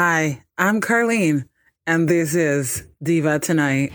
Hi, I'm Carlene, and this is Diva Tonight.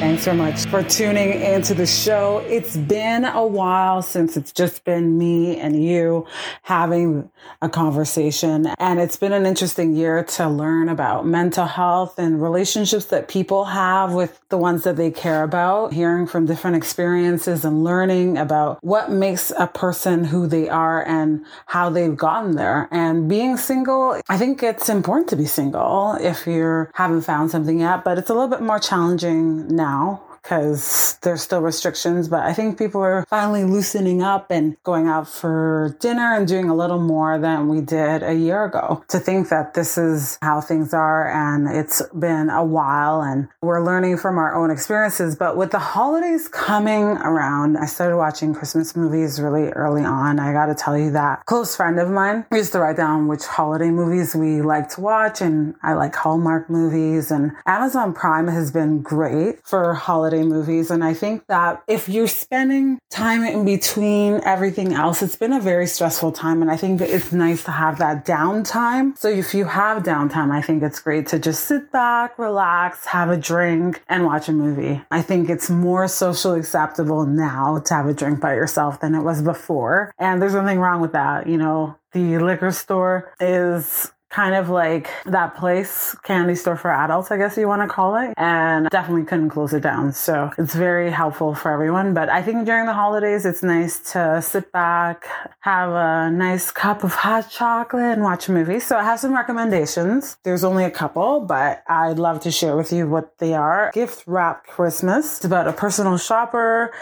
Thanks so much for tuning into the show. It's been a while since it's just been me and you having a conversation. And it's been an interesting year to learn about mental health and relationships that people have with the ones that they care about, hearing from different experiences and learning about what makes a person who they are and how they've gotten there. And being single, I think it's important to be single if you haven't found something yet, but it's a little bit more challenging now because there's still restrictions, but I think people are finally loosening up and going out for dinner and doing a little more than we did a year ago. To think that this is how things are and it's been a while and we're learning from our own experiences. But with the holidays coming around, I started watching Christmas movies really early on. I got to tell you that A close friend of mine used to write down which holiday movies we like to watch and I like Hallmark movies and Amazon Prime has been great for holiday holiday movies. And I think that if you're spending time in between everything else, it's been a very stressful time. And I think that it's nice to have that downtime. So if you have downtime, I think it's great to just sit back, relax, have a drink, and watch a movie. I think it's more socially acceptable now to have a drink by yourself than it was before. And there's nothing wrong with that. You know, the liquor store is kind of like that place, candy store for adults, I guess you want to call it, and definitely couldn't close it down. So it's very helpful for everyone. But I think during the holidays, it's nice to sit back, have a nice cup of hot chocolate, and watch a movie. So I have some recommendations. There's only a couple, but I'd love to share with you what they are. Gift Wrap Christmas. It's about a personal shopper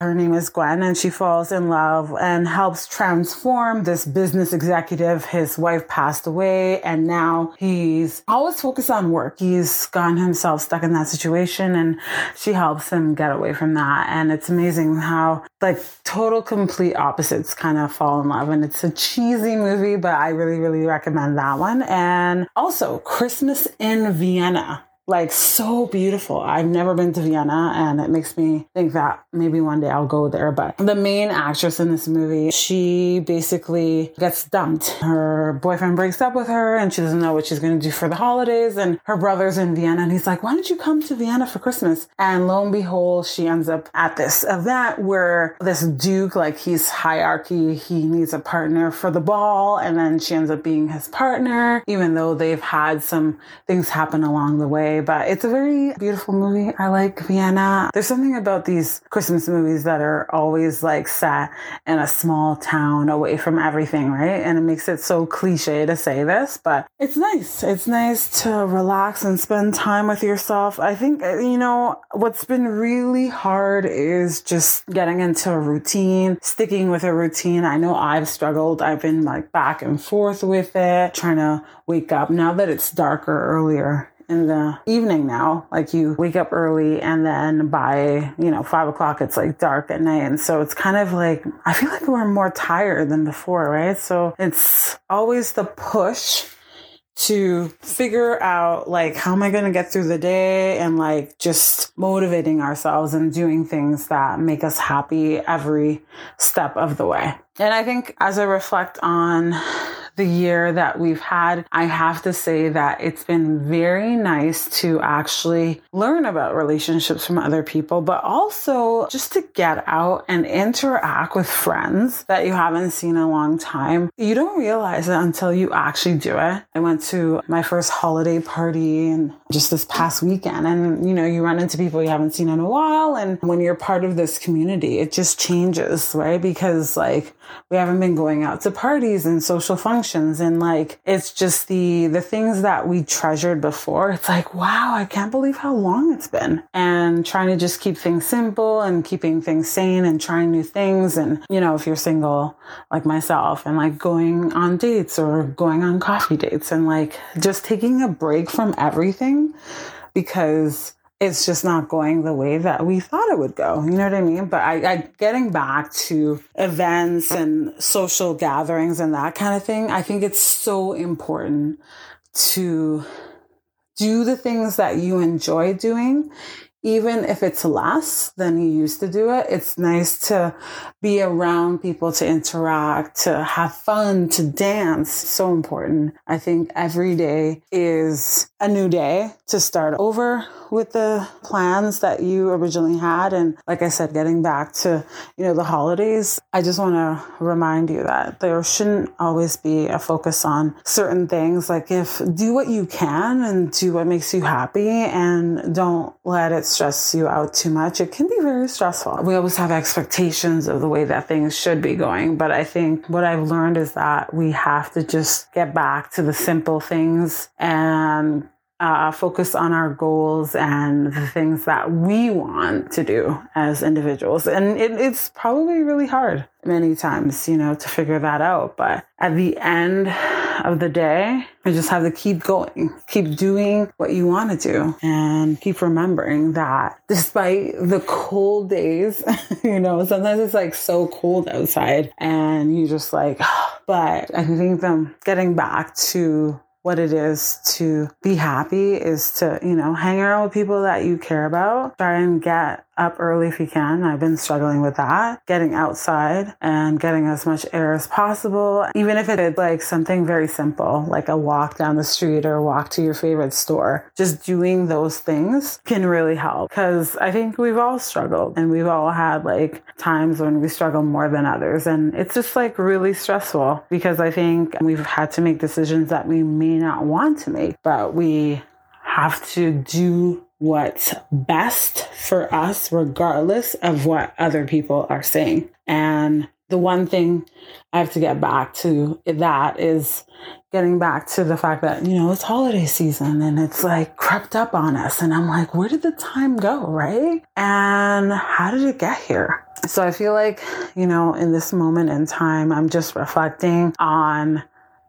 her name is Gwen, and she falls in love and helps transform this business executive. His wife passed away, and now he's always focused on work. He's gotten himself stuck in that situation, and she helps him get away from that. And it's amazing how, like, total complete opposites kind of fall in love. And it's a cheesy movie, but I really, really recommend that one. And also, Christmas in Vienna like so beautiful. I've never been to Vienna and it makes me think that maybe one day I'll go there. But the main actress in this movie, she basically gets dumped. Her boyfriend breaks up with her and she doesn't know what she's going to do for the holidays. And her brother's in Vienna and he's like, why don't you come to Vienna for Christmas? And lo and behold, she ends up at this event where this Duke, like he's hierarchy, he needs a partner for the ball. And then she ends up being his partner, even though they've had some things happen along the way but it's a very beautiful movie. I like Vienna. There's something about these Christmas movies that are always like set in a small town away from everything, right? And it makes it so cliche to say this, but it's nice. It's nice to relax and spend time with yourself. I think, uh, you know, what's been really hard is just getting into a routine, sticking with a routine. I know I've struggled. I've been like back and forth with it, trying to wake up now that it's darker earlier in the evening now. Like you wake up early and then by, you know, five o'clock, it's like dark at night. And so it's kind of like, I feel like we're more tired than before, right? So it's always the push to figure out like how am I going to get through the day and like just motivating ourselves and doing things that make us happy every step of the way. And I think as I reflect on the year that we've had, I have to say that it's been very nice to actually learn about relationships from other people, but also just to get out and interact with friends that you haven't seen in a long time. You don't realize it until you actually do it. I went to my first holiday party and just this past weekend and you know, you run into people you haven't seen in a while and when you're part of this community, it just changes, right? Because like we haven't been going out to parties and social functions and like it's just the the things that we treasured before. It's like wow i can't believe how long it's been. And trying to just keep things simple and keeping things sane and trying new things. And you know if you're single like myself and like going on dates or going on coffee dates and like just taking a break from everything because it's just not going the way that we thought it would go. You know what I mean? But I, I, getting back to events and social gatherings and that kind of thing, I think it's so important to do the things that you enjoy doing, even if it's less than you used to do it, it's nice to be around people, to interact, to have fun, to dance. So important. I think every day is a new day to start over with the plans that you originally had. And like I said, getting back to, you know, the holidays, I just want to remind you that there shouldn't always be a focus on certain things. Like if do what you can and do what makes you happy and don't let it stress you out too much. It can be very stressful. We always have expectations of the way that things should be going. But I think what I've learned is that we have to just get back to the simple things and uh, focus on our goals and the things that we want to do as individuals. And it, it's probably really hard many times, you know, to figure that out. But at the end of the day, you just have to keep going, keep doing what you want to do, and keep remembering that despite the cold days, you know, sometimes it's like so cold outside and you just like, but I think them getting back to what it is to be happy is to, you know, hang around with people that you care about. Try and get up early if you can. I've been struggling with that. Getting outside and getting as much air as possible, even if it is like something very simple, like a walk down the street or walk to your favorite store. Just doing those things can really help because I think we've all struggled and we've all had like times when we struggle more than others. And it's just like really stressful because I think we've had to make decisions that we may not want to make, but we have to do what's best for us, regardless of what other people are saying. And the one thing I have to get back to that is getting back to the fact that, you know, it's holiday season and it's like crept up on us. And I'm like, where did the time go? Right. And how did it get here? So I feel like, you know, in this moment in time, I'm just reflecting on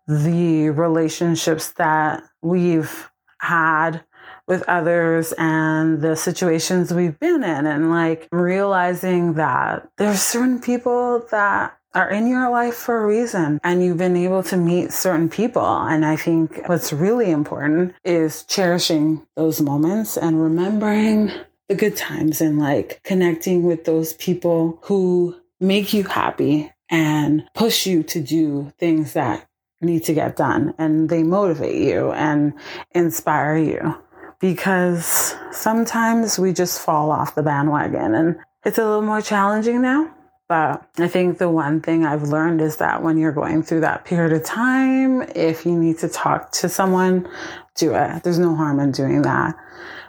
the relationships that we've had with others and the situations we've been in and like realizing that there's certain people that are in your life for a reason and you've been able to meet certain people. And I think what's really important is cherishing those moments and remembering the good times and like connecting with those people who make you happy and push you to do things that need to get done and they motivate you and inspire you because sometimes we just fall off the bandwagon and it's a little more challenging now. But I think the one thing I've learned is that when you're going through that period of time, if you need to talk to someone, do it. There's no harm in doing that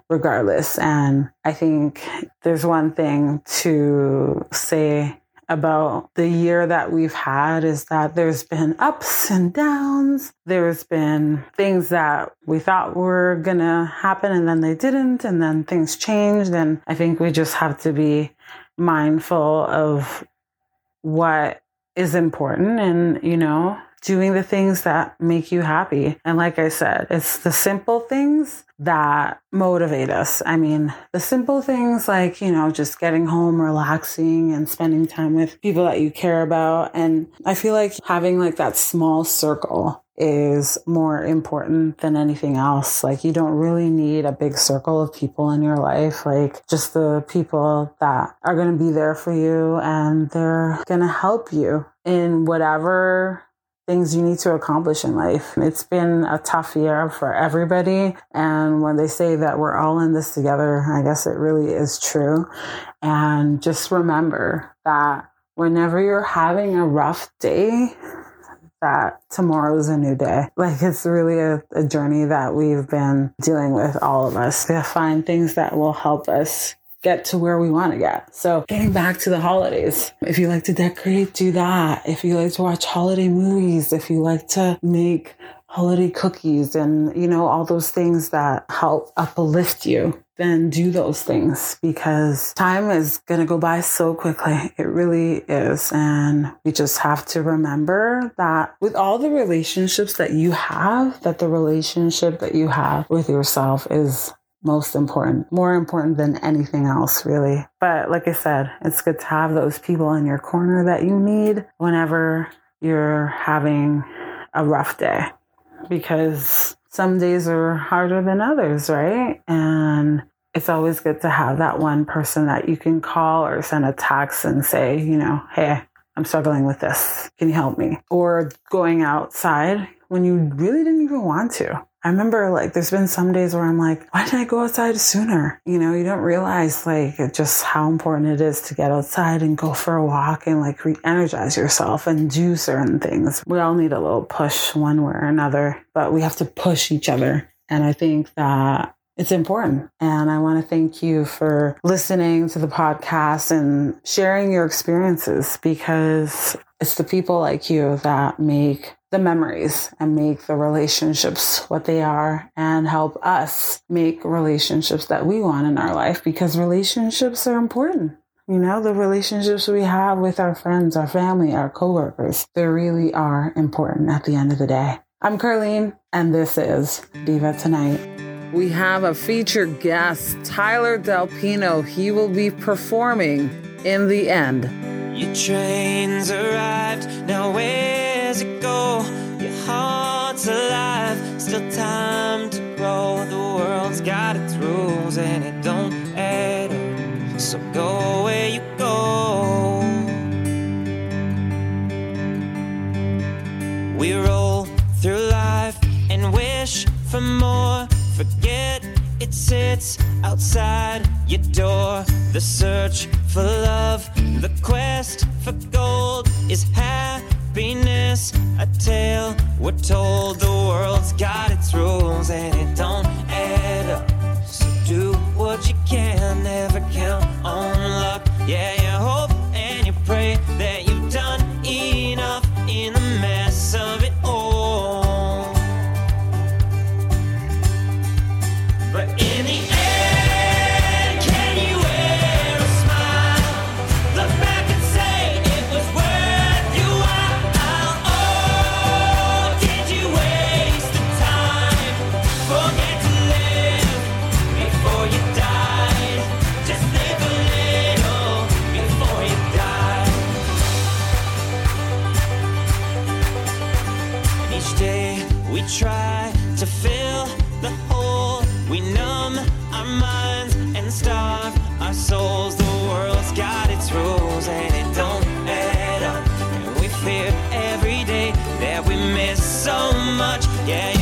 regardless. And I think there's one thing to say about the year that we've had is that there's been ups and downs. There's been things that we thought were going to happen and then they didn't, and then things changed. And I think we just have to be mindful of what is important and, you know, doing the things that make you happy. And like I said, it's the simple things that motivate us. I mean, the simple things like, you know, just getting home, relaxing and spending time with people that you care about. And I feel like having like that small circle is more important than anything else. Like you don't really need a big circle of people in your life, like just the people that are going to be there for you and they're going to help you in whatever things you need to accomplish in life. It's been a tough year for everybody. And when they say that we're all in this together, I guess it really is true. And just remember that whenever you're having a rough day, that tomorrow's a new day. Like it's really a, a journey that we've been dealing with, all of us, to find things that will help us get to where we want to get. So getting back to the holidays. If you like to decorate, do that. If you like to watch holiday movies, if you like to make holiday cookies and, you know, all those things that help uplift you, then do those things because time is going to go by so quickly. It really is. And we just have to remember that with all the relationships that you have, that the relationship that you have with yourself is most important, more important than anything else, really. But like I said, it's good to have those people in your corner that you need whenever you're having a rough day because some days are harder than others, right? And it's always good to have that one person that you can call or send a text and say, you know, hey, I'm struggling with this. Can you help me? Or going outside when you really didn't even want to. I remember like there's been some days where I'm like, why didn't I go outside sooner? You know, you don't realize like just how important it is to get outside and go for a walk and like re energize yourself and do certain things. We all need a little push one way or another, but we have to push each other. And I think that it's important. And I want to thank you for listening to the podcast and sharing your experiences because it's the people like you that make the memories and make the relationships what they are and help us make relationships that we want in our life because relationships are important. You know, the relationships we have with our friends, our family, our coworkers, they really are important at the end of the day. I'm Carlene, and this is Diva Tonight. We have a featured guest, Tyler Delpino. He will be performing in the end. Your train's arrived, now where's it go? Your heart's alive, still time to grow. The world's got its rules and it don't add up. So go where you go. We roll through life and wish for more Forget it sits outside your door. The search for love, the quest for gold is happiness. A tale we're told the world's got its rules and it don't Yeah,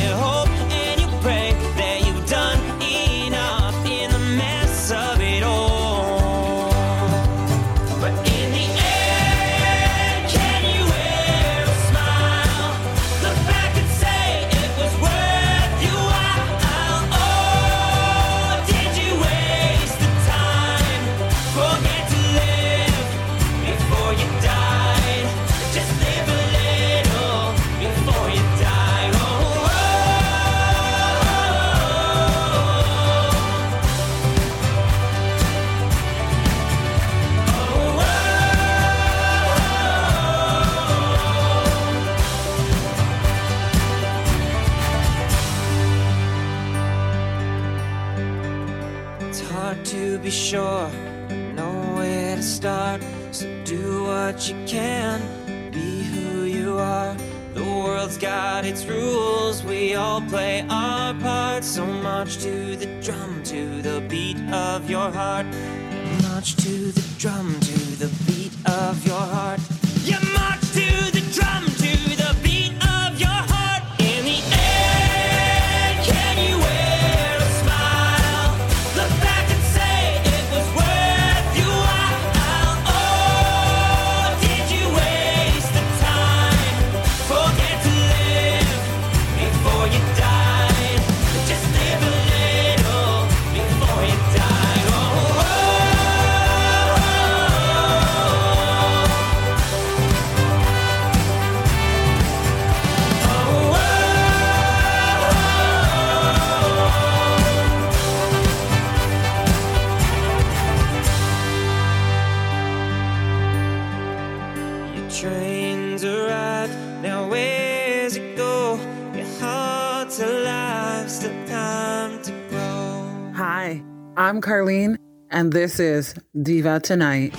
start. So do what you can, be who you are. The world's got its rules, we all play our part. So march to the drum, to the beat of your heart. March to the drum, to the beat of your heart. I'm Carlene, and this is Diva Tonight.